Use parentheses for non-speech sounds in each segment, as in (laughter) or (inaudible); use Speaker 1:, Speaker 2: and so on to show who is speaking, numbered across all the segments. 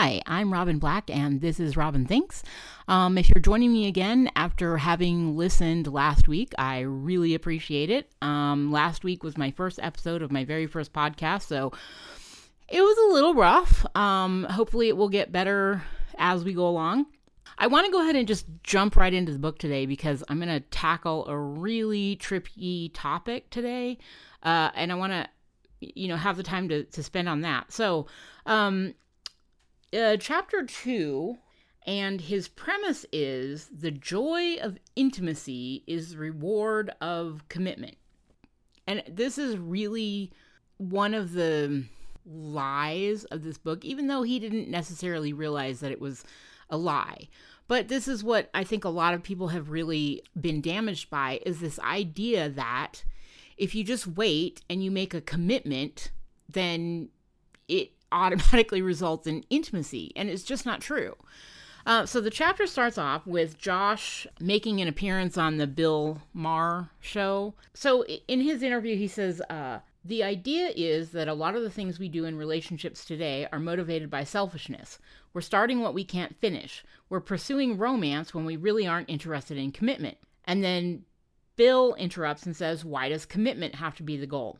Speaker 1: Hi, I'm Robin Black, and this is Robin Thinks. Um, if you're joining me again after having listened last week, I really appreciate it. Um, last week was my first episode of my very first podcast, so it was a little rough. Um, hopefully, it will get better as we go along. I want to go ahead and just jump right into the book today because I'm going to tackle a really trippy topic today, uh, and I want to, you know, have the time to, to spend on that. So, um, uh, chapter two, and his premise is the joy of intimacy is the reward of commitment. And this is really one of the lies of this book, even though he didn't necessarily realize that it was a lie. But this is what I think a lot of people have really been damaged by is this idea that if you just wait and you make a commitment, then it automatically results in intimacy. And it's just not true. Uh, so the chapter starts off with Josh making an appearance on the Bill Maher show. So in his interview, he says, uh, the idea is that a lot of the things we do in relationships today are motivated by selfishness. We're starting what we can't finish. We're pursuing romance when we really aren't interested in commitment. And then Bill interrupts and says, Why does commitment have to be the goal?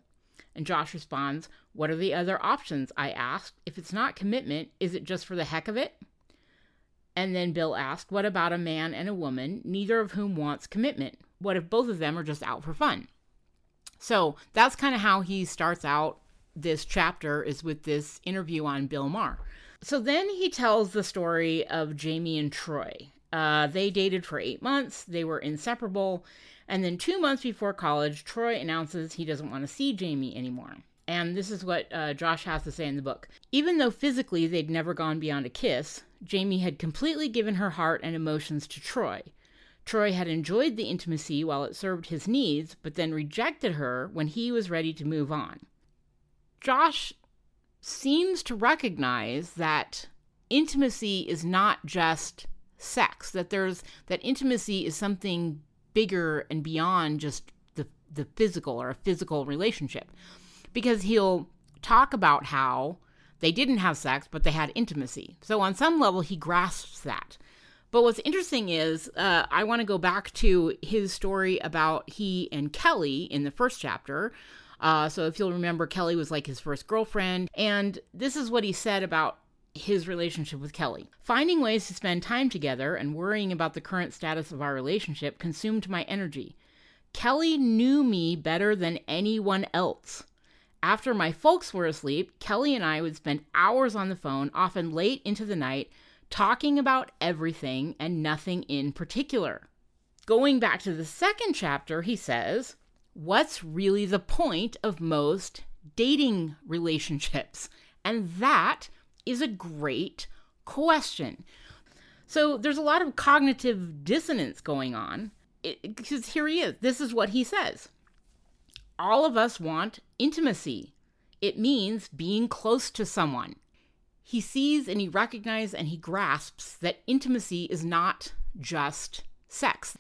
Speaker 1: And Josh responds, What are the other options? I asked. If it's not commitment, is it just for the heck of it? And then Bill asked, What about a man and a woman, neither of whom wants commitment? What if both of them are just out for fun? So that's kind of how he starts out this chapter, is with this interview on Bill Maher. So then he tells the story of Jamie and Troy. Uh, they dated for eight months, they were inseparable, and then two months before college, Troy announces he doesn't want to see Jamie anymore. And this is what uh, Josh has to say in the book. Even though physically they'd never gone beyond a kiss, Jamie had completely given her heart and emotions to Troy. Troy had enjoyed the intimacy while it served his needs, but then rejected her when he was ready to move on. Josh seems to recognize that intimacy is not just sex, that there's that intimacy is something bigger and beyond just the, the physical or a physical relationship. Because he'll talk about how they didn't have sex, but they had intimacy. So, on some level, he grasps that. But what's interesting is uh, I want to go back to his story about he and Kelly in the first chapter. Uh, so, if you'll remember, Kelly was like his first girlfriend. And this is what he said about his relationship with Kelly. Finding ways to spend time together and worrying about the current status of our relationship consumed my energy. Kelly knew me better than anyone else. After my folks were asleep, Kelly and I would spend hours on the phone, often late into the night, talking about everything and nothing in particular. Going back to the second chapter, he says, What's really the point of most dating relationships? And that is a great question. So there's a lot of cognitive dissonance going on because here he is. This is what he says. All of us want intimacy. It means being close to someone. He sees and he recognizes and he grasps that intimacy is not just sex.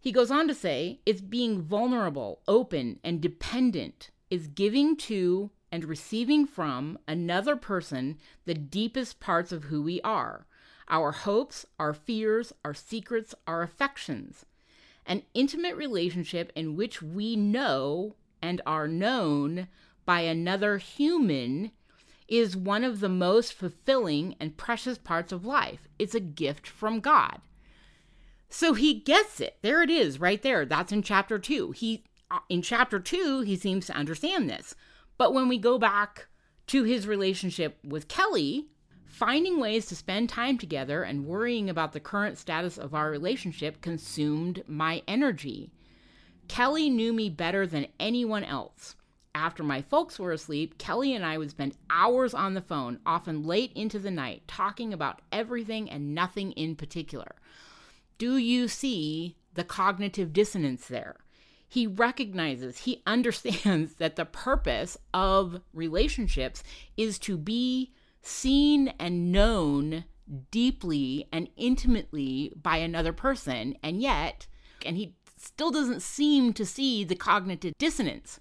Speaker 1: He goes on to say it's being vulnerable, open, and dependent, is giving to and receiving from another person the deepest parts of who we are our hopes, our fears, our secrets, our affections. An intimate relationship in which we know and are known by another human is one of the most fulfilling and precious parts of life. It's a gift from God. So he gets it. There it is, right there. That's in chapter 2. He uh, in chapter 2, he seems to understand this. But when we go back to his relationship with Kelly, finding ways to spend time together and worrying about the current status of our relationship consumed my energy. Kelly knew me better than anyone else. After my folks were asleep, Kelly and I would spend hours on the phone, often late into the night, talking about everything and nothing in particular. Do you see the cognitive dissonance there? He recognizes, he (laughs) understands that the purpose of relationships is to be seen and known deeply and intimately by another person. And yet, and he still doesn't seem to see the cognitive dissonance.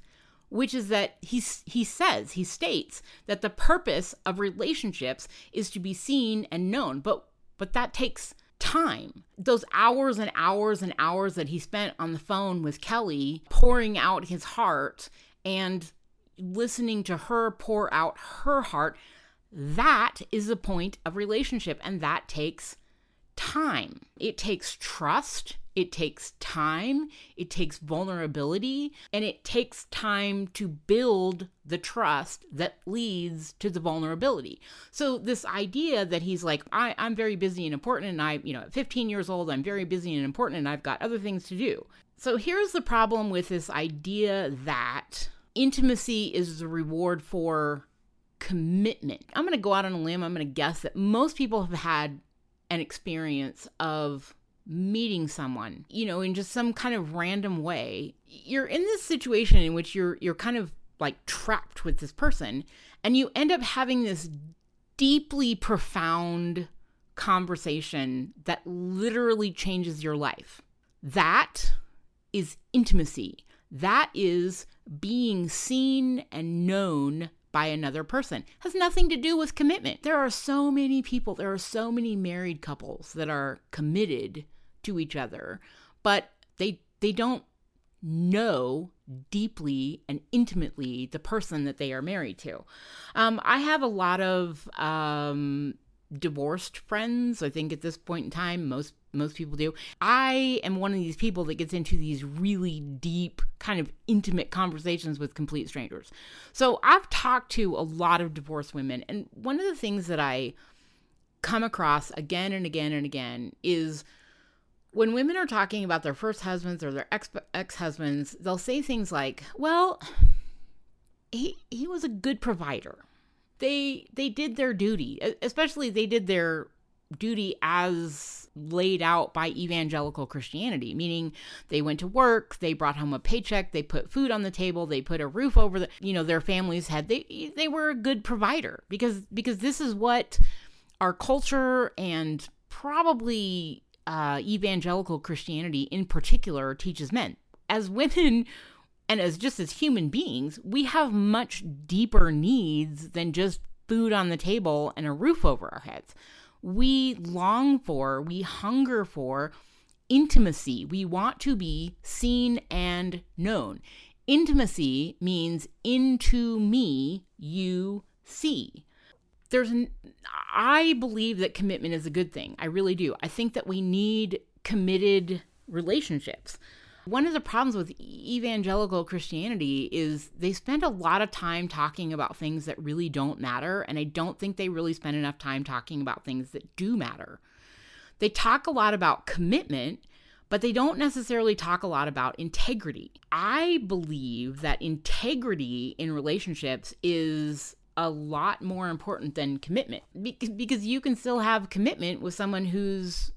Speaker 1: which is that he he says he states that the purpose of relationships is to be seen and known but but that takes time. Those hours and hours and hours that he spent on the phone with Kelly pouring out his heart and listening to her pour out her heart that is the point of relationship and that takes time. It takes trust it takes time, it takes vulnerability, and it takes time to build the trust that leads to the vulnerability. So, this idea that he's like, I, am very busy and important, and I, you know, at 15 years old, I'm very busy and important, and I've got other things to do. So, here's the problem with this idea that intimacy is the reward for commitment. I'm going to go out on a limb. I'm going to guess that most people have had an experience of meeting someone, you know, in just some kind of random way. You're in this situation in which you're you're kind of like trapped with this person and you end up having this deeply profound conversation that literally changes your life. That is intimacy. That is being seen and known by another person. It has nothing to do with commitment. There are so many people, there are so many married couples that are committed to each other, but they they don't know deeply and intimately the person that they are married to. Um, I have a lot of um, divorced friends. I think at this point in time, most most people do. I am one of these people that gets into these really deep, kind of intimate conversations with complete strangers. So I've talked to a lot of divorced women, and one of the things that I come across again and again and again is when women are talking about their first husbands or their ex ex husbands, they'll say things like, "Well, he he was a good provider. They they did their duty, especially they did their duty as laid out by evangelical Christianity, meaning they went to work, they brought home a paycheck, they put food on the table, they put a roof over the you know their family's head. They they were a good provider because because this is what our culture and probably uh, evangelical Christianity in particular teaches men. As women, (laughs) and as just as human beings, we have much deeper needs than just food on the table and a roof over our heads. We long for, we hunger for intimacy. We want to be seen and known. Intimacy means into me you see there's an I believe that commitment is a good thing. I really do. I think that we need committed relationships. One of the problems with evangelical Christianity is they spend a lot of time talking about things that really don't matter, and I don't think they really spend enough time talking about things that do matter. They talk a lot about commitment, but they don't necessarily talk a lot about integrity. I believe that integrity in relationships is a lot more important than commitment because you can still have commitment with someone who's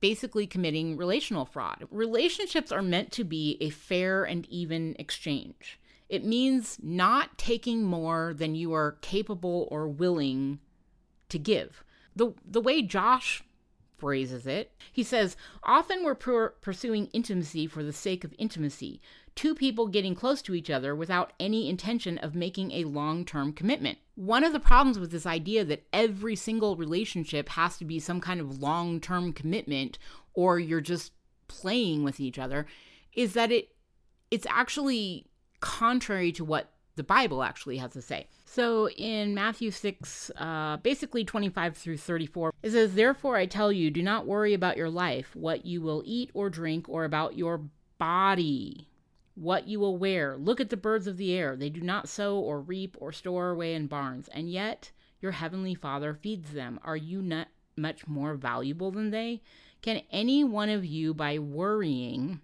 Speaker 1: basically committing relational fraud. Relationships are meant to be a fair and even exchange. It means not taking more than you are capable or willing to give. The the way Josh phrases it, he says, "Often we're pursuing intimacy for the sake of intimacy, two people getting close to each other without any intention of making a long term commitment. One of the problems with this idea that every single relationship has to be some kind of long term commitment or you're just playing with each other is that it it's actually contrary to what the Bible actually has to say. So in Matthew 6, uh, basically 25 through 34, it says, Therefore I tell you, do not worry about your life, what you will eat or drink, or about your body what you will wear. Look at the birds of the air. They do not sow or reap or store away in barns, and yet your heavenly Father feeds them. Are you not much more valuable than they? Can any one of you, by worrying,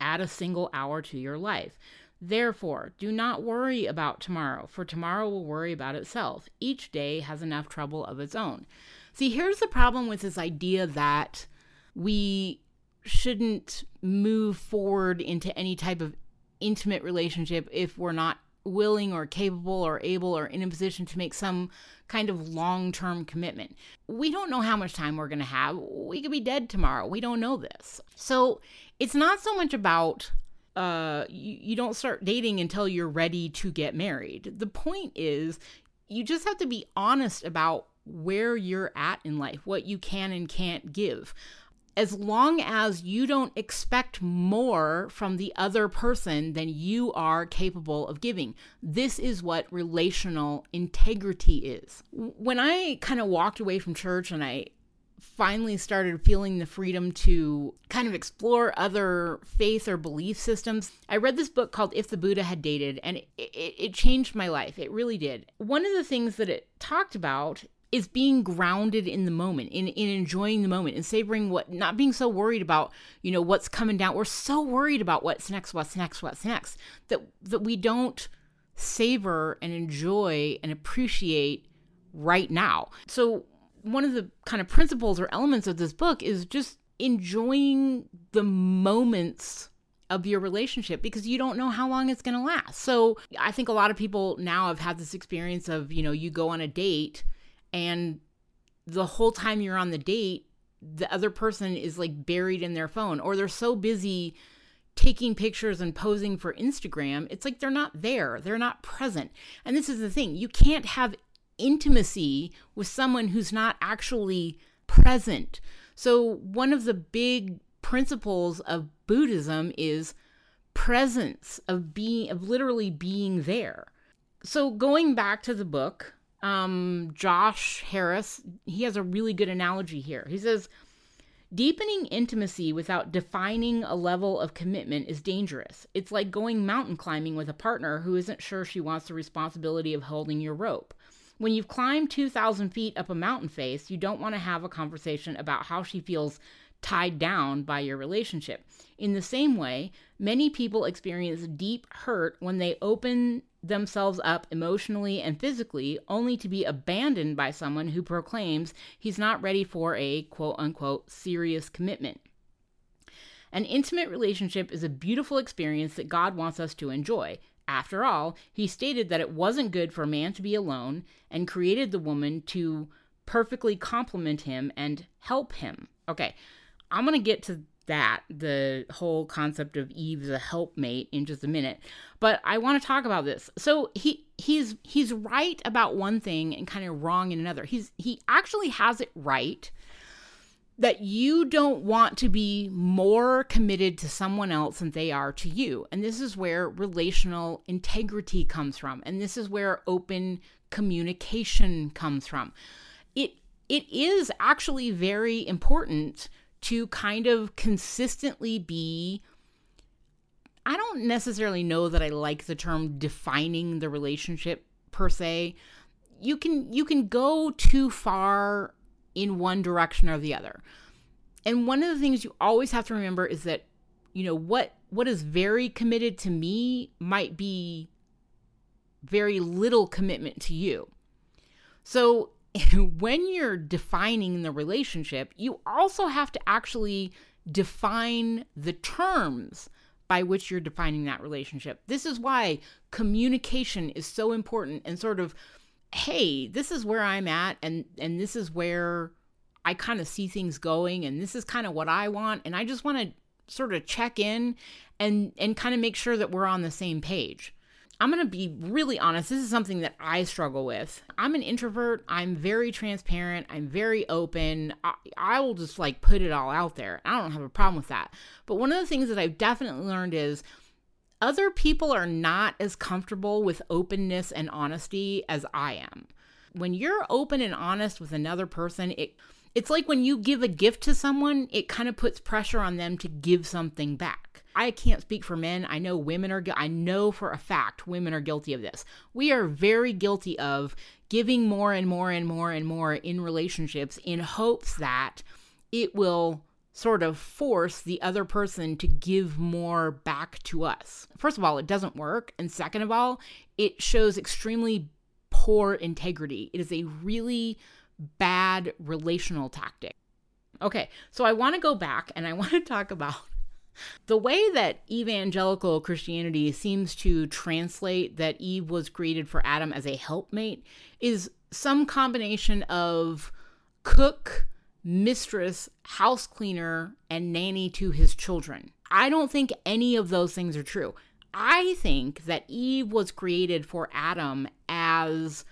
Speaker 1: add a single hour to your life? Therefore, do not worry about tomorrow, for tomorrow will worry about itself. Each day has enough trouble of its own. See, here's the problem with this idea that we shouldn't move forward into any type of intimate relationship if we're not willing or capable or able or in a position to make some kind of long term commitment. We don't know how much time we're going to have. We could be dead tomorrow. We don't know this. So it's not so much about uh, you, you don't start dating until you're ready to get married. The point is, you just have to be honest about where you're at in life, what you can and can't give. As long as you don't expect more from the other person than you are capable of giving. This is what relational integrity is. When I kind of walked away from church and I finally started feeling the freedom to kind of explore other faith or belief systems. I read this book called If the Buddha Had Dated, and it, it, it, changed my life. It really did. One of the things that it talked about is being grounded in the moment, in, in enjoying the moment, and savoring what, not being so worried about, you know, what's coming down. We're so worried about what's next, what's next, what's next, that, that we don't savor and enjoy and appreciate right now. So one of the kind of principles or elements of this book is just enjoying the moments of your relationship because you don't know how long it's going to last. So, I think a lot of people now have had this experience of, you know, you go on a date and the whole time you're on the date, the other person is like buried in their phone or they're so busy taking pictures and posing for Instagram, it's like they're not there. They're not present. And this is the thing you can't have intimacy with someone who's not actually present. So, one of the big principles of Buddhism is presence of being of literally being there. So going back to the book, um, Josh Harris, he has a really good analogy here. He says, Deepening intimacy without defining a level of commitment is dangerous. It's like going mountain climbing with a partner who isn't sure she wants the responsibility of holding your rope. When you've climbed 2,000 feet up a mountain face, you don't want to have a conversation about how she feels tied down by your relationship. In the same way, many people experience deep hurt when they open themselves up emotionally and physically, only to be abandoned by someone who proclaims he's not ready for a quote unquote serious commitment. An intimate relationship is a beautiful experience that God wants us to enjoy. After all, he stated that it wasn't good for a man to be alone and created the woman to perfectly complement him and help him. Okay, I'm going to get to that, the whole concept of Eve a helpmate in just a minute. But I want to talk about this. So he he's he's right about one thing and kind of wrong in another. He's he actually has it right that you don't want to be more committed to someone else than they are to you. And this is where relational integrity comes from. And this is where open communication comes from. It it is actually very important to kind of consistently be I don't necessarily know that I like the term defining the relationship per se. You can you can go too far in one direction or the other. And one of the things you always have to remember is that you know what what is very committed to me might be very little commitment to you. So (laughs) when you're defining the relationship, you also have to actually define the terms by which you're defining that relationship. This is why communication is so important and sort of hey, this is where I'm at and and this is where I kind of see things going and this is kind of what I want and I just want to sort of check in and and kind of make sure that we're on the same page. I'm going to be really honest. This is something that I struggle with. I'm an introvert. I'm very transparent. I'm very open. I, I, will just like put it all out there. I don't have a problem with that. But one of the things that I've definitely learned is other people are not as comfortable with openness and honesty as I am. When you're open and honest with another person, it it's like when you give a gift to someone, it kind of puts pressure on them to give something back. I can't speak for men. I know women are I know for a fact women are guilty of this. We are very guilty of giving more and more and more and more in relationships in hopes that it will sort of force the other person to give more back to us. First of all, it doesn't work, and second of all, it shows extremely poor integrity. It is a really bad relational tactic. Okay, so I want to go back and I (laughs) want to talk about the way that evangelical Christianity seems to translate that Eve was created for Adam as a helpmate is some combination of cook, mistress, house cleaner, and nanny to his children. I don't think any of those things are true. I think that Eve was created for Adam as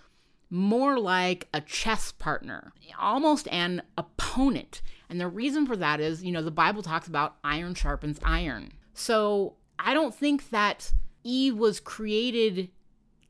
Speaker 1: more like a chess partner, almost an opponent. And the reason for that is, you know, the Bible talks about iron sharpens iron. So I don't think that Eve was created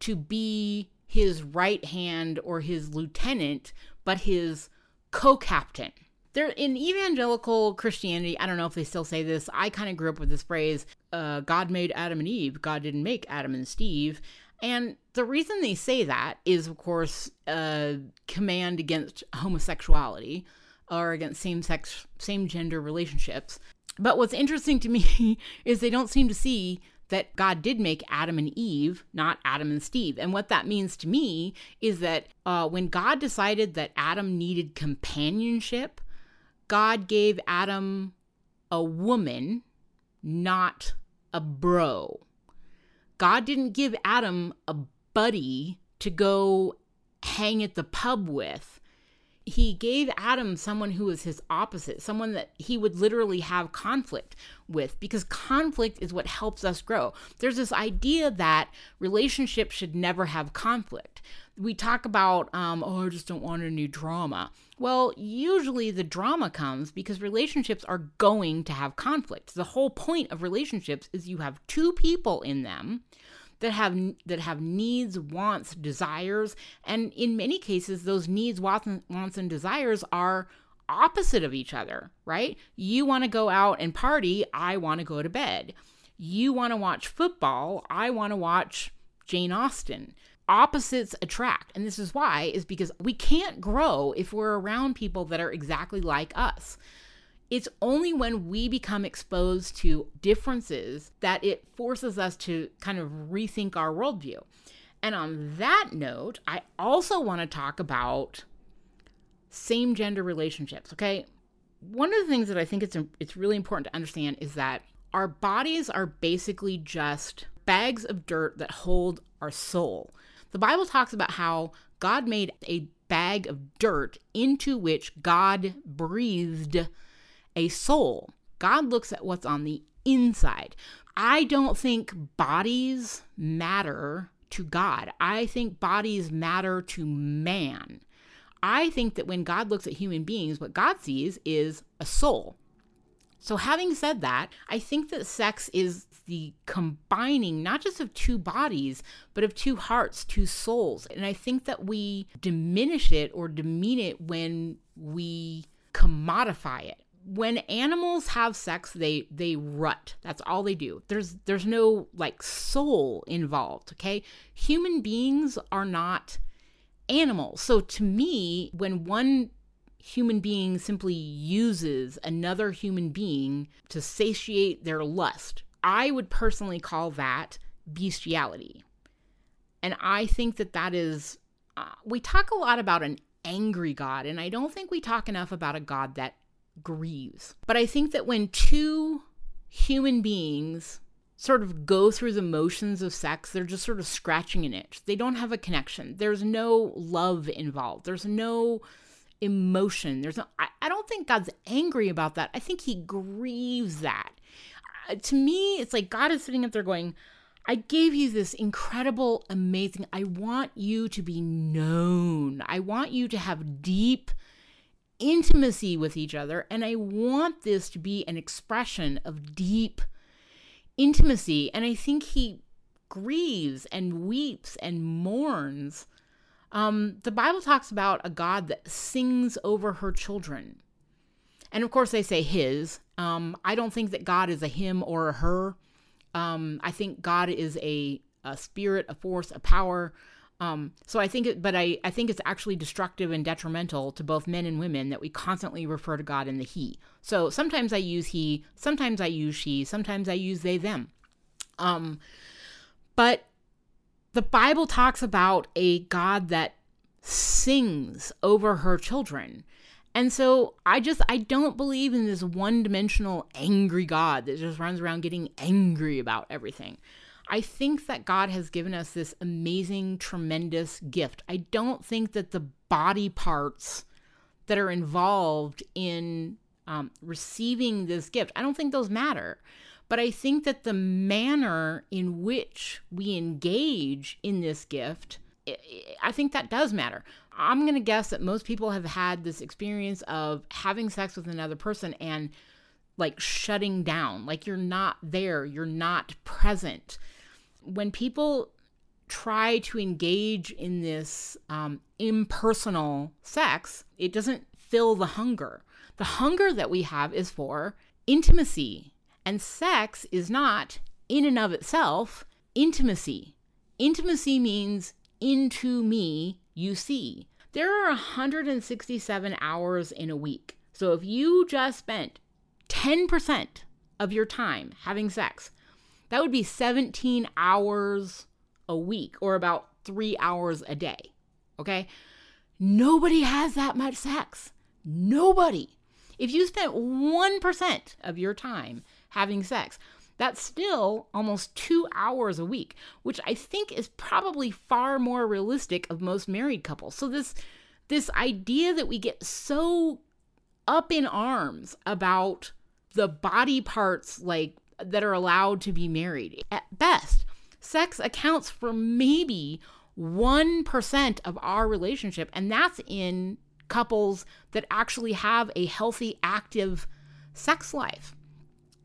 Speaker 1: to be his right hand or his lieutenant, but his co captain. There, in evangelical Christianity, I don't know if they still say this. I kind of grew up with this phrase uh, God made Adam and Eve, God didn't make Adam and Steve. And the reason they say that is, of course, a command against homosexuality or against same sex, same gender relationships. But what's interesting to me (laughs) is they don't seem to see that God did make Adam and Eve, not Adam and Steve. And what that means to me is that uh, when God decided that Adam needed companionship, God gave Adam a woman, not a bro. God didn't give Adam a buddy to go hang at the pub with he gave Adam someone who was his opposite, someone that he would literally have conflict with, because conflict is what helps us grow. There's this idea that relationships should never have conflict. We talk about, um, oh, I just don't want any drama. Well, usually the drama comes because relationships are going to have conflict. The whole point of relationships is you have two people in them that have that have needs, wants, desires, and in many cases those needs, wants, wants and desires are opposite of each other, right? You want to go out and party, I want to go to bed. You want to watch football, I want to watch Jane Austen. Opposites attract. And this is why is because we can't grow if we're around people that are exactly like us. It's only when we become exposed to differences that it forces us to kind of rethink our worldview. And on that note, I also want to talk about same gender relationships, okay? One of the things that I think it's it's really important to understand is that our bodies are basically just bags of dirt that hold our soul. The Bible talks about how God made a bag of dirt into which God breathed a soul. God looks at what's on the inside. I don't think bodies matter to God. I think bodies matter to man. I think that when God looks at human beings, what God sees is a soul. So, having said that, I think that sex is the combining not just of two bodies, but of two hearts, two souls. And I think that we diminish it or demean it when we commodify it. When animals have sex they they rut. That's all they do. There's there's no like soul involved okay? Human beings are not animals. So to me when one human being simply uses another human being to satiate their lust i would personally call that bestiality and i think that that is uh, we talk a lot about an angry god and i don't think we talk enough about a god that grieves. But I think that when two human beings sort of go through the motions of sex, they're just sort of scratching an itch. They don't have a connection. There's no love involved. There's no emotion. There's no, I, I don't think God's angry about that. I think he grieves that. Uh, to me, it's like God is sitting up there going, I gave you this incredible, amazing. I want you to be known. I want you to have deep intimacy with each other. And I want this to be an expression of deep intimacy. And I think he grieves and weeps and mourns. Um, the Bible talks about a God that sings over her children. And of course, they say his. Um, I don't think that God is a him or a her. Um, I think God is a, a spirit, a force, a power. Um, so I think it, but I, I think it's actually destructive and detrimental to both men and women that we constantly refer to God in the he. So sometimes I use he, sometimes I use she, sometimes I use they, them. Um, but the Bible talks about a God that sings over her children. And so I just I don't believe in this one-dimensional angry God that just runs around getting angry about everything. I think that God has given us this amazing, tremendous gift. I don't think that the body parts that are involved in um, receiving this gift, I don't think those matter. But I think that the manner in which we engage in this gift, I think that does matter. I'm going to guess that most people have had this experience of having sex with another person and like shutting down, like you're not there, you're not present. When people try to engage in this um, impersonal sex, it doesn't fill the hunger. The hunger that we have is for intimacy, and sex is not, in and of itself, intimacy. Intimacy means into me you see. There are 167 hours in a week. So if you just spent 10% of your time having sex, that would be 17 hours a week or about three hours a day. Okay? Nobody has that much sex. Nobody. If you spent 1% of your time having sex, that's still almost two hours a week, which I think is probably far more realistic of most married couples. So this this idea that we get so up in arms about the body parts like that are allowed to be married. At best, sex accounts for maybe 1% of our relationship and that's in couples that actually have a healthy active sex life.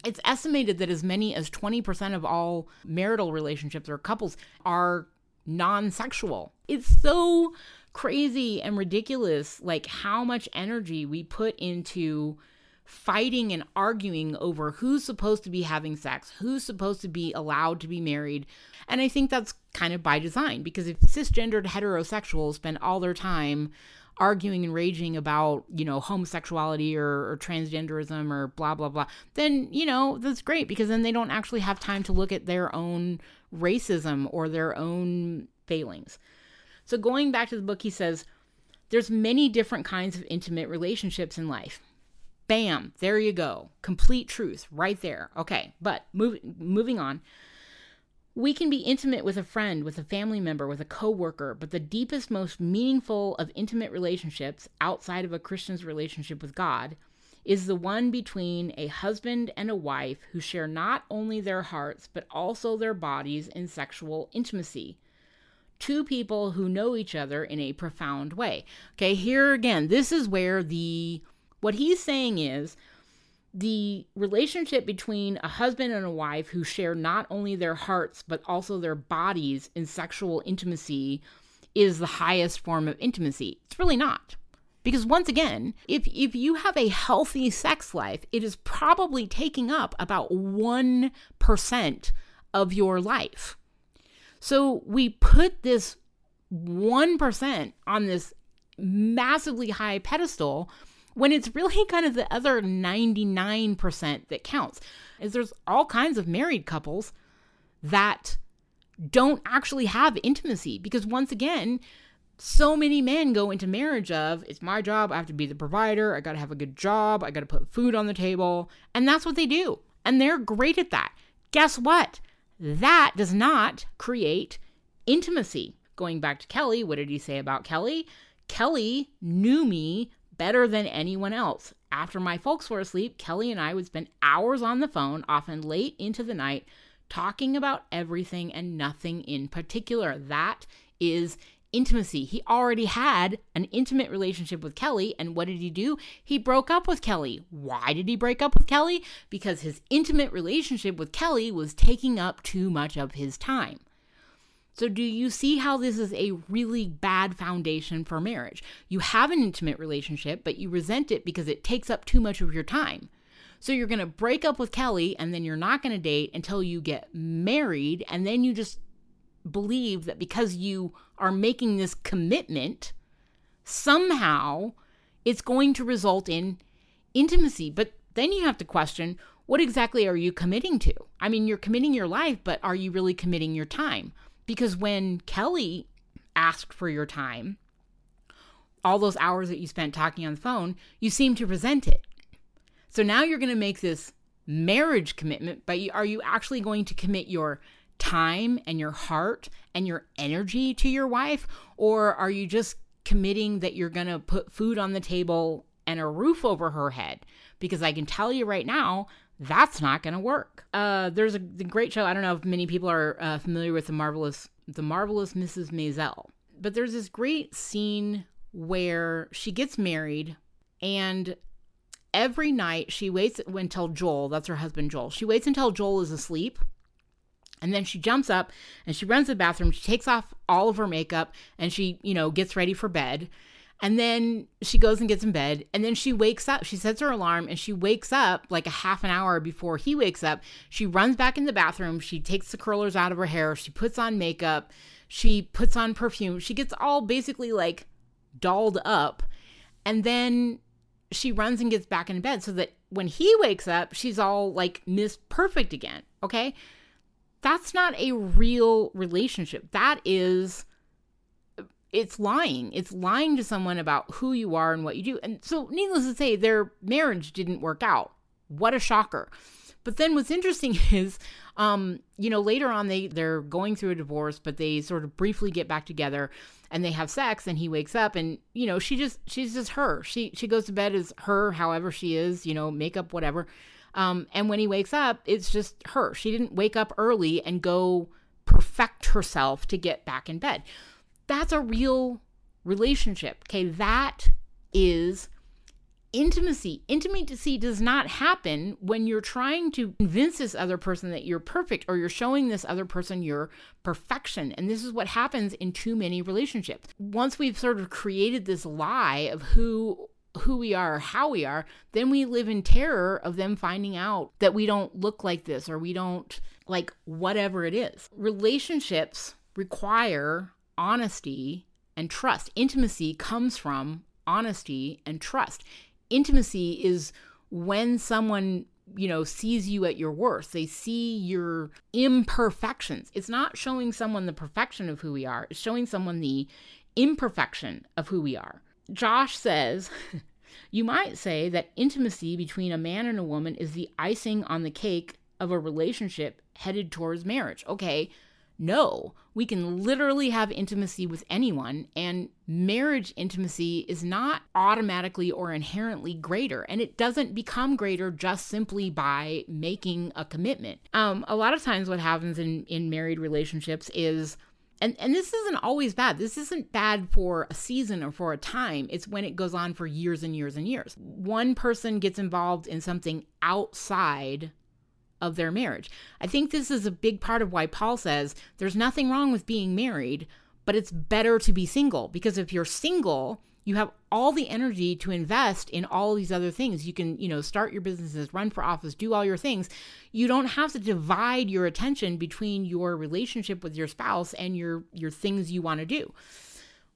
Speaker 1: It's estimated that as many as 20% of all marital relationships or couples are non sexual. It's so crazy and ridiculous, like how much energy we put into fighting and arguing over who's supposed to be having sex, who's supposed to be allowed to be married. And I think that's kind of by design because if cisgendered heterosexuals spend all their time arguing and raging about, you know, homosexuality or, or, transgenderism or blah, blah, blah, then, you know, that's great because then they don't actually have time to look at their own racism or their own failings. So going back to the book, he says, there's many different kinds of intimate relationships in life. Bam, there you go. Complete truth right there. Okay, but move, moving on. We can be intimate with a friend, with a family member, with a coworker, but the deepest, most meaningful of intimate relationships outside of a Christian's relationship with God is the one between a husband and a wife who share not only their hearts, but also their bodies in sexual intimacy. Two people who know each other in a profound way. Okay, here again, this is where the what he's saying is the relationship between a husband and a wife who share not only their hearts but also their bodies in sexual intimacy is the highest form of intimacy. It's really not. Because once again, if if you have a healthy sex life, it is probably taking up about 1% of your life. So we put this 1% on this massively high pedestal when it's really kind of the other 99% that counts. Is there's all kinds of married couples that don't actually have intimacy because once again, so many men go into marriage of it's my job, I have to be the provider, I got to have a good job, I got to put food on the table, and that's what they do. And they're great at that. Guess what? That does not create intimacy. Going back to Kelly, what did he say about Kelly? Kelly knew me better than anyone else. After my folks were asleep, Kelly and I would spend hours on the phone, often late into the night, talking about everything and nothing in particular. That is intimacy. He already had an intimate relationship with Kelly, and what did he do? He broke up with Kelly. Why did he break up with Kelly? Because his intimate relationship with Kelly was taking up too much of his time. So, do you see how this is a really bad foundation for marriage? You have an intimate relationship, but you resent it because it takes up too much of your time. So, you're going to break up with Kelly and then you're not going to date until you get married. And then you just believe that because you are making this commitment, somehow it's going to result in intimacy. But then you have to question what exactly are you committing to? I mean, you're committing your life, but are you really committing your time? Because when Kelly asked for your time, all those hours that you spent talking on the phone, you seem to resent it. So now you're going to make this marriage commitment, but are you actually going to commit your time and your heart and your energy to your wife? Or are you just committing that you're going to put food on the table and a roof over her head? Because I can tell you right now, That's not going to work. Uh, there's a great show. I don't know if many people are uh, familiar with the marvelous, the marvelous Mrs. Maisel, but there's this great scene where she gets married and every night she waits until Joel, that's her husband Joel, she waits until Joel is asleep. And then she jumps up and she runs to the bathroom. She takes off all of her makeup and she, you know, gets ready for bed. And then she goes and gets in bed. And then she wakes up. She sets her alarm and she wakes up like a half an hour before he wakes up. She runs back in the bathroom. She takes the curlers out of her hair. She puts on makeup. She puts on perfume. She gets all basically like dolled up. And then she runs and gets back in bed so that when he wakes up, she's all like Miss Perfect again. Okay. That's not a real relationship. That is, it's lying. It's lying to someone about who you are and what you do. And so, needless to say, their marriage didn't work out. What a shocker. But then what's interesting (laughs) is, um, you know, later on they they're going through a divorce, but they sort of briefly get back together and they have sex and he wakes up and you know she just she's just her she she goes to bed as her however she is you know makeup whatever um, and when he wakes up it's just her she didn't wake up early and go perfect herself to get back in bed that's a real relationship okay that is intimacy. Intimacy does not happen when you're trying to convince this other person that you're perfect or you're showing this other person your perfection. And this is what happens in too many relationships. Once we've sort of created this lie of who who we are how we are, then we live in terror of them finding out that we don't look like this or we don't like whatever it is. Relationships require honesty and trust. Intimacy comes from honesty and trust. Intimacy is when someone you know sees you at your worst. They see your imperfections. It's not showing someone the perfection of who we are. It's showing someone the imperfection of who we are. Josh says (laughs) you might say that intimacy between a man and a woman is the icing on the cake of a relationship headed towards marriage. Okay no, we can literally have intimacy with anyone, and marriage intimacy is not automatically or inherently greater, and it doesn't become greater just simply by making a commitment. Um, a lot of times, what happens in, in married relationships is and and this isn't always bad. This isn't bad for a season or for a time. It's when it goes on for years and years and years. One person gets involved in something outside of their marriage. I think this is a big part of why Paul says there's nothing wrong with being married, but it's better to be single because if you're single, you have all the energy to invest in all these other things. You can, you know, start your businesses, run for office, do all your things. You don't have to divide your attention between your relationship with your spouse and your your things you want to do.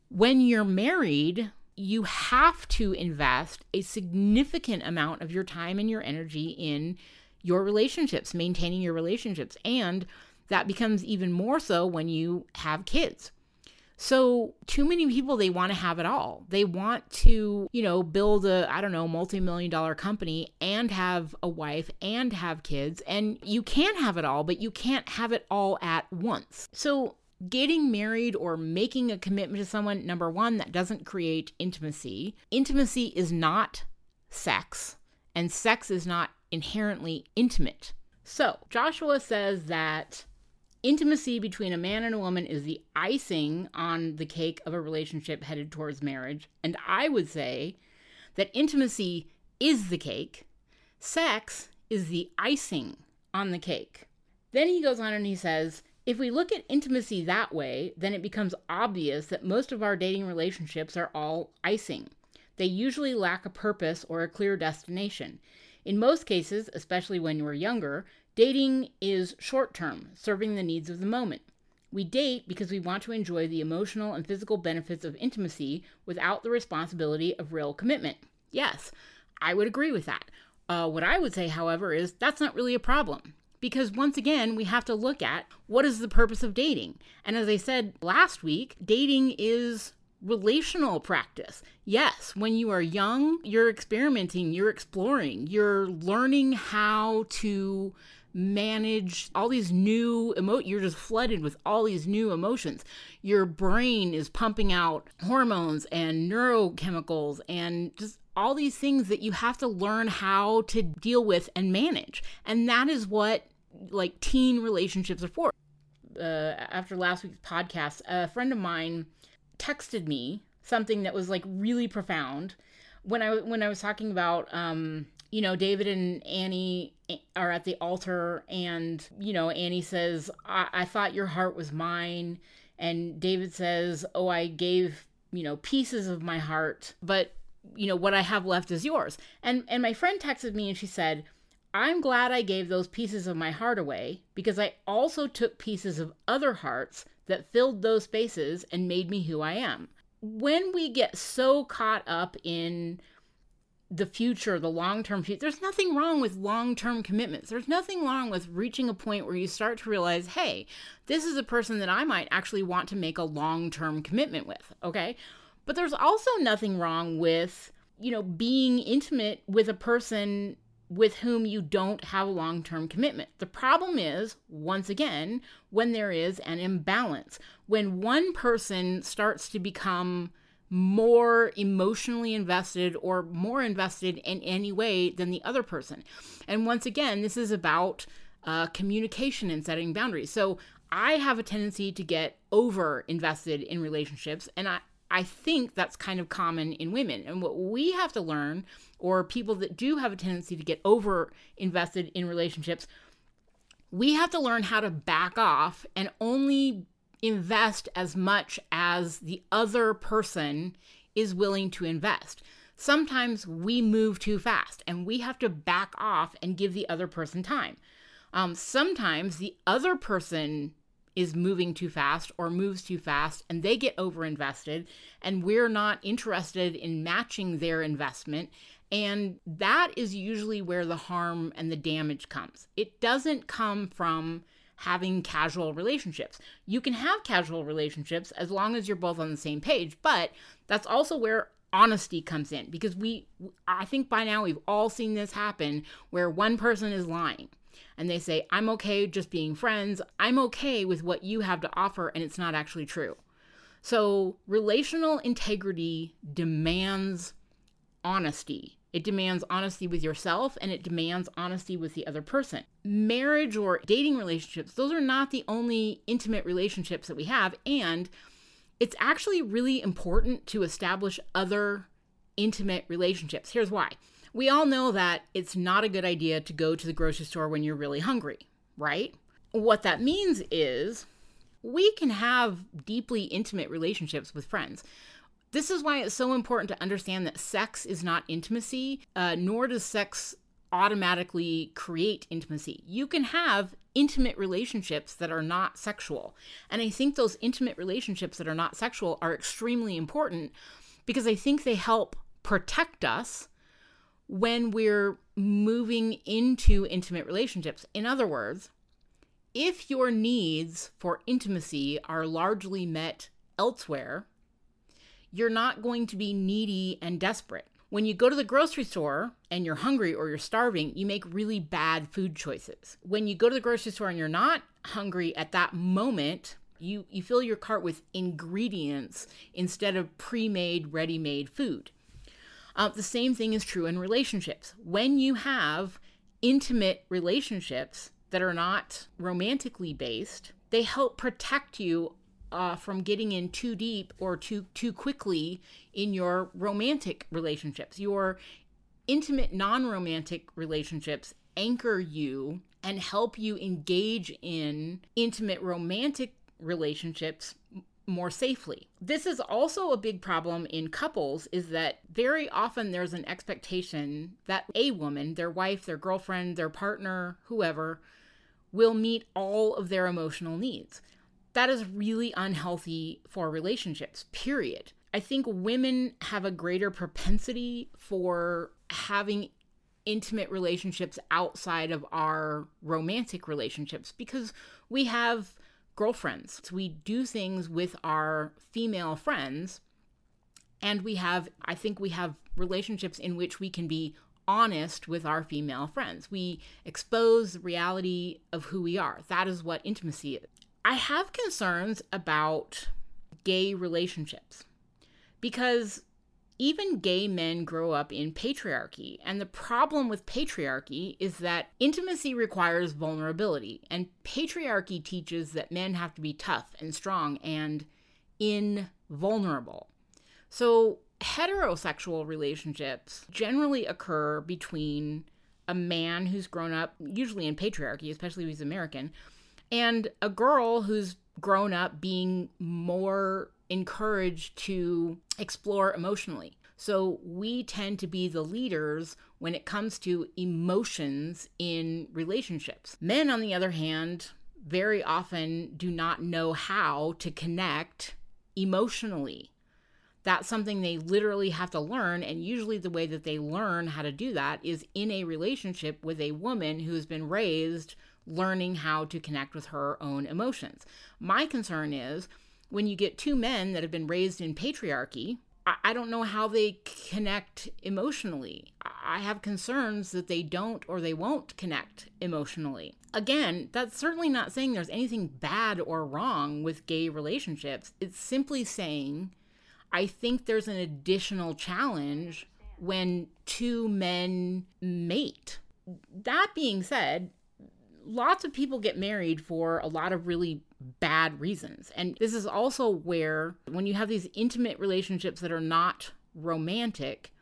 Speaker 1: When you're married, you have to invest a significant amount of your time and your energy in your relationships, maintaining your relationships. And that becomes even more so when you have kids. So, too many people, they want to have it all. They want to, you know, build a, I don't know, multi million dollar company and have a wife and have kids. And you can have it all, but you can't have it all at once. So, getting married or making a commitment to someone, number one, that doesn't create intimacy. Intimacy is not sex, and sex is not inherently intimate. So, Joshua says that intimacy between a man and a woman is the icing on the cake of a relationship headed towards marriage. And I would say that intimacy is the cake, sex is the icing on the cake. Then he goes on and he says, if we look at intimacy that way, then it becomes obvious that most of our dating relationships are all icing. They usually lack a purpose or a clear destination. In most cases, especially when you are younger, dating is short term, serving the needs of the moment. We date because we want to enjoy the emotional and physical benefits of intimacy without the responsibility of real commitment. Yes, I would agree with that. Uh, what I would say, however, is that's not really a problem. Because once again, we have to look at what is the purpose of dating. And as I said last week, dating is relational practice. Yes, when you are young, you're experimenting, you're exploring, you're learning how to manage all these new emo you're just flooded with all these new emotions your brain is pumping out hormones and neurochemicals and just all these things that you have to learn how to deal with and manage. And that is what like teen relationships are for. Uh, after last week's podcast, a friend of mine texted me something that was like really profound when I when I was talking about um, you know David and Annie are at the altar, and you know Annie says, I, "I thought your heart was mine," and David says, "Oh, I gave you know pieces of my heart, but you know what I have left is yours." And and my friend texted me and she said. I'm glad I gave those pieces of my heart away because I also took pieces of other hearts that filled those spaces and made me who I am. When we get so caught up in the future, the long term future, there's nothing wrong with long term commitments. There's nothing wrong with reaching a point where you start to realize, hey, this is a person that I might actually want to make a long term commitment with. Okay. But there's also nothing wrong with, you know, being intimate with a person with whom you don't have a long term commitment. The problem is, once again, when there is an imbalance, when one person starts to become more emotionally invested or more invested in any way than the other person. And once again, this is about uh, communication and setting boundaries. So I have a tendency to get over invested in relationships, and I, I think that's kind of common in women. And what we have to learn, or people that do have a tendency to get over invested in relationships, we have to learn how to back off and only invest as much as the other person is willing to invest. Sometimes we move too fast and we have to back off and give the other person time. Um, sometimes the other person is moving too fast or moves too fast and they get overinvested and we're not interested in matching their investment and that is usually where the harm and the damage comes it doesn't come from having casual relationships you can have casual relationships as long as you're both on the same page but that's also where honesty comes in because we i think by now we've all seen this happen where one person is lying and they say, I'm okay just being friends. I'm okay with what you have to offer, and it's not actually true. So, relational integrity demands honesty. It demands honesty with yourself and it demands honesty with the other person. Marriage or dating relationships, those are not the only intimate relationships that we have. And it's actually really important to establish other intimate relationships. Here's why we all know that it's not a good idea to go to the grocery store when you're really hungry, right? What that means is we can have deeply intimate relationships with friends. This is why it's so important to understand that sex is not intimacy, uh, nor does sex automatically create intimacy. You can have intimate relationships that are not sexual. And I think those intimate relationships that are not sexual are extremely important because I think they help protect us when we're moving into intimate relationships. In other words, if your needs for intimacy are largely met elsewhere, you're not going to be needy and desperate. When you go to the grocery store and you're hungry or you're starving, you make really bad food choices. When you go to the grocery store and you're not hungry at that moment, you, you fill your cart with ingredients instead of pre made, ready made food. Uh, the same thing is true in relationships. When you have intimate relationships that are not romantically based, they help protect you uh, from getting in too deep or too too quickly in your romantic relationships. Your intimate non-romantic relationships anchor you and help you engage in intimate romantic relationships more safely. This is also a big problem in couples is that very often there's an expectation that a woman, their wife, their girlfriend, their partner, whoever, will meet all of their emotional needs. That is really unhealthy for relationships, period. I think women have a greater propensity for having intimate relationships outside of our romantic relationships because we have girlfriends. We do things with our female friends, and we have, I think, we have relationships in which we can be honest with our female friends. We expose the reality of who we are. That is what intimacy is. I have concerns about gay relationships because even gay men grow up in patriarchy. And the problem with patriarchy is that intimacy requires vulnerability, and patriarchy teaches that men have to be tough and strong and invulnerable. So, heterosexual relationships generally occur between a man who's grown up, usually in patriarchy, especially if he's American, and a girl who's grown up being more encouraged to explore emotionally. So we tend to be the leaders when it comes to emotions in relationships. Men, on the other hand, very often do not know how to connect emotionally. That's something they literally have to learn. And usually, the way that they learn how to do that is in a relationship with a woman who has been raised learning how to connect with her own emotions. My concern is when you get two men that have been raised in patriarchy, I don't know how they connect emotionally. I have concerns that they don't or they won't connect emotionally. Again, that's certainly not saying there's anything bad or wrong with gay relationships. It's simply saying I think there's an additional challenge when two men mate. That being said, lots of people get married for a lot of really bad reasons. And this is also where, when you have these intimate relationships that are not romantic,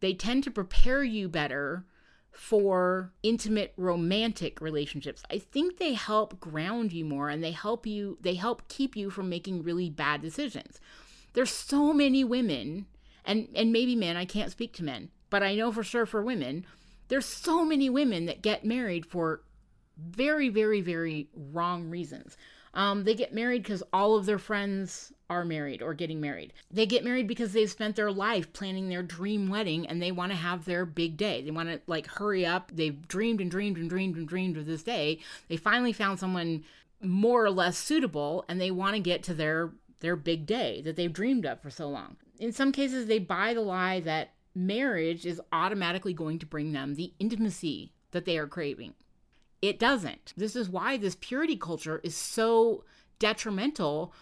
Speaker 1: they tend to prepare you better for intimate romantic relationships. I think they help ground you more and they help you they help keep you from making really bad decisions. There's so many women and and maybe men, I can't speak to men, but I know for sure for women, there's so many women that get married for very, very, very wrong reasons. Um, they get married because all of their friends are married or getting married. They get married because they've spent their life planning their dream wedding and they want to have their big day. They want to like hurry up. They've dreamed and dreamed and dreamed and dreamed of this day. They finally found someone more or less suitable and they want to get to their their big day that they've dreamed of for so long. In some cases they buy the lie that marriage is automatically going to bring them the intimacy that they are craving. It doesn't. This is why this purity culture is so detrimental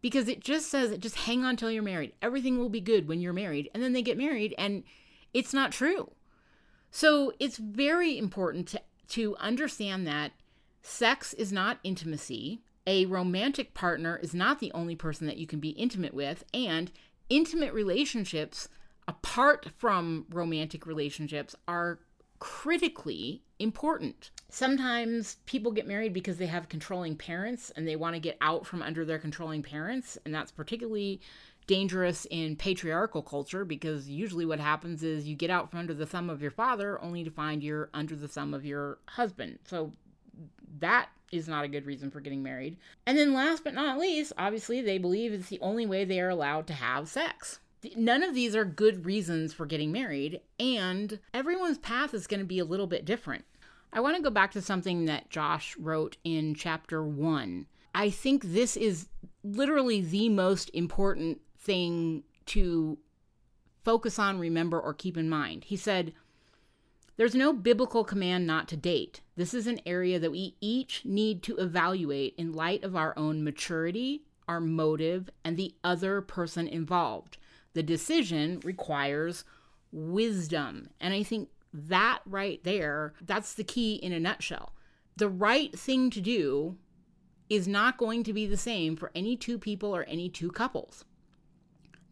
Speaker 1: because it just says just hang on till you're married. Everything will be good when you're married. And then they get married and it's not true. So it's very important to, to understand that sex is not intimacy. A romantic partner is not the only person that you can be intimate with. And intimate relationships, apart from romantic relationships, are critically important. Sometimes people get married because they have controlling parents and they want to get out from under their controlling parents, and that's particularly dangerous in patriarchal culture because usually what happens is you get out from under the thumb of your father only to find you're under the thumb of your husband. So that is not a good reason for getting married. And then last but not least, obviously they believe it's the only way they are allowed to have sex none of these are good reasons for getting married, and everyone's path is going to be a little bit different. I want to go back to something that Josh wrote in chapter one. I think this is literally the most important thing to focus on, remember, or keep in mind. He said, There's no biblical command not to date. This is an area that we each need to evaluate in light of our own maturity, our motive, and the other person involved. The decision requires wisdom. And I think that right there, that's the key in a nutshell. The right thing to do is not going to be the same for any two people or any two couples.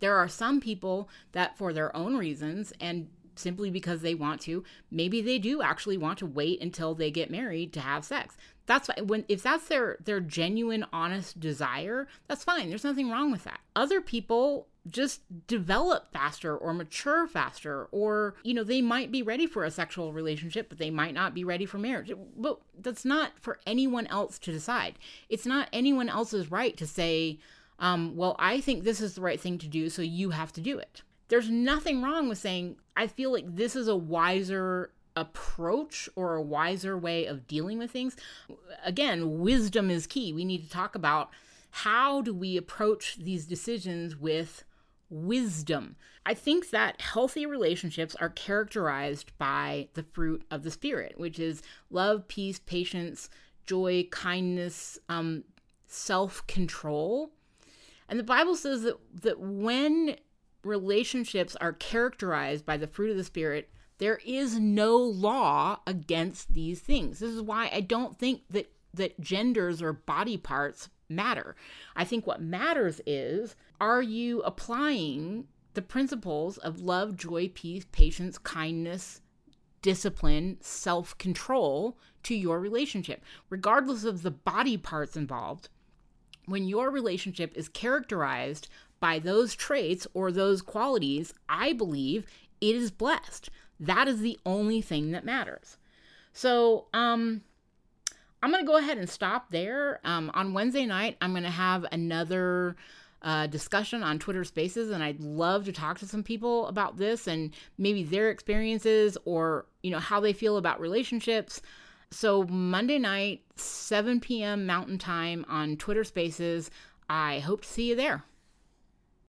Speaker 1: There are some people that, for their own reasons and simply because they want to, maybe they do actually want to wait until they get married to have sex. That's fine. When if that's their their genuine, honest desire, that's fine. There's nothing wrong with that. Other people just develop faster or mature faster or you know they might be ready for a sexual relationship but they might not be ready for marriage but that's not for anyone else to decide it's not anyone else's right to say um, well i think this is the right thing to do so you have to do it there's nothing wrong with saying i feel like this is a wiser approach or a wiser way of dealing with things again wisdom is key we need to talk about how do we approach these decisions with wisdom. I think that healthy relationships are characterized by the fruit of the Spirit, which is love, peace, patience, joy, kindness, um, self control. And the Bible says that, that when relationships are characterized by the fruit of the Spirit, there is no law against these things. This is why I don't think that that genders or body parts matter. I think what matters is are you applying the principles of love, joy, peace, patience, kindness, discipline, self control to your relationship, regardless of the body parts involved. When your relationship is characterized by those traits or those qualities, I believe it is blessed. That is the only thing that matters. So, um, I'm going to go ahead and stop there. Um, on Wednesday night, I'm going to have another uh, discussion on Twitter Spaces, and I'd love to talk to some people about this and maybe their experiences or you know how they feel about relationships. So Monday night, 7 p.m. Mountain Time on Twitter Spaces. I hope to see you there.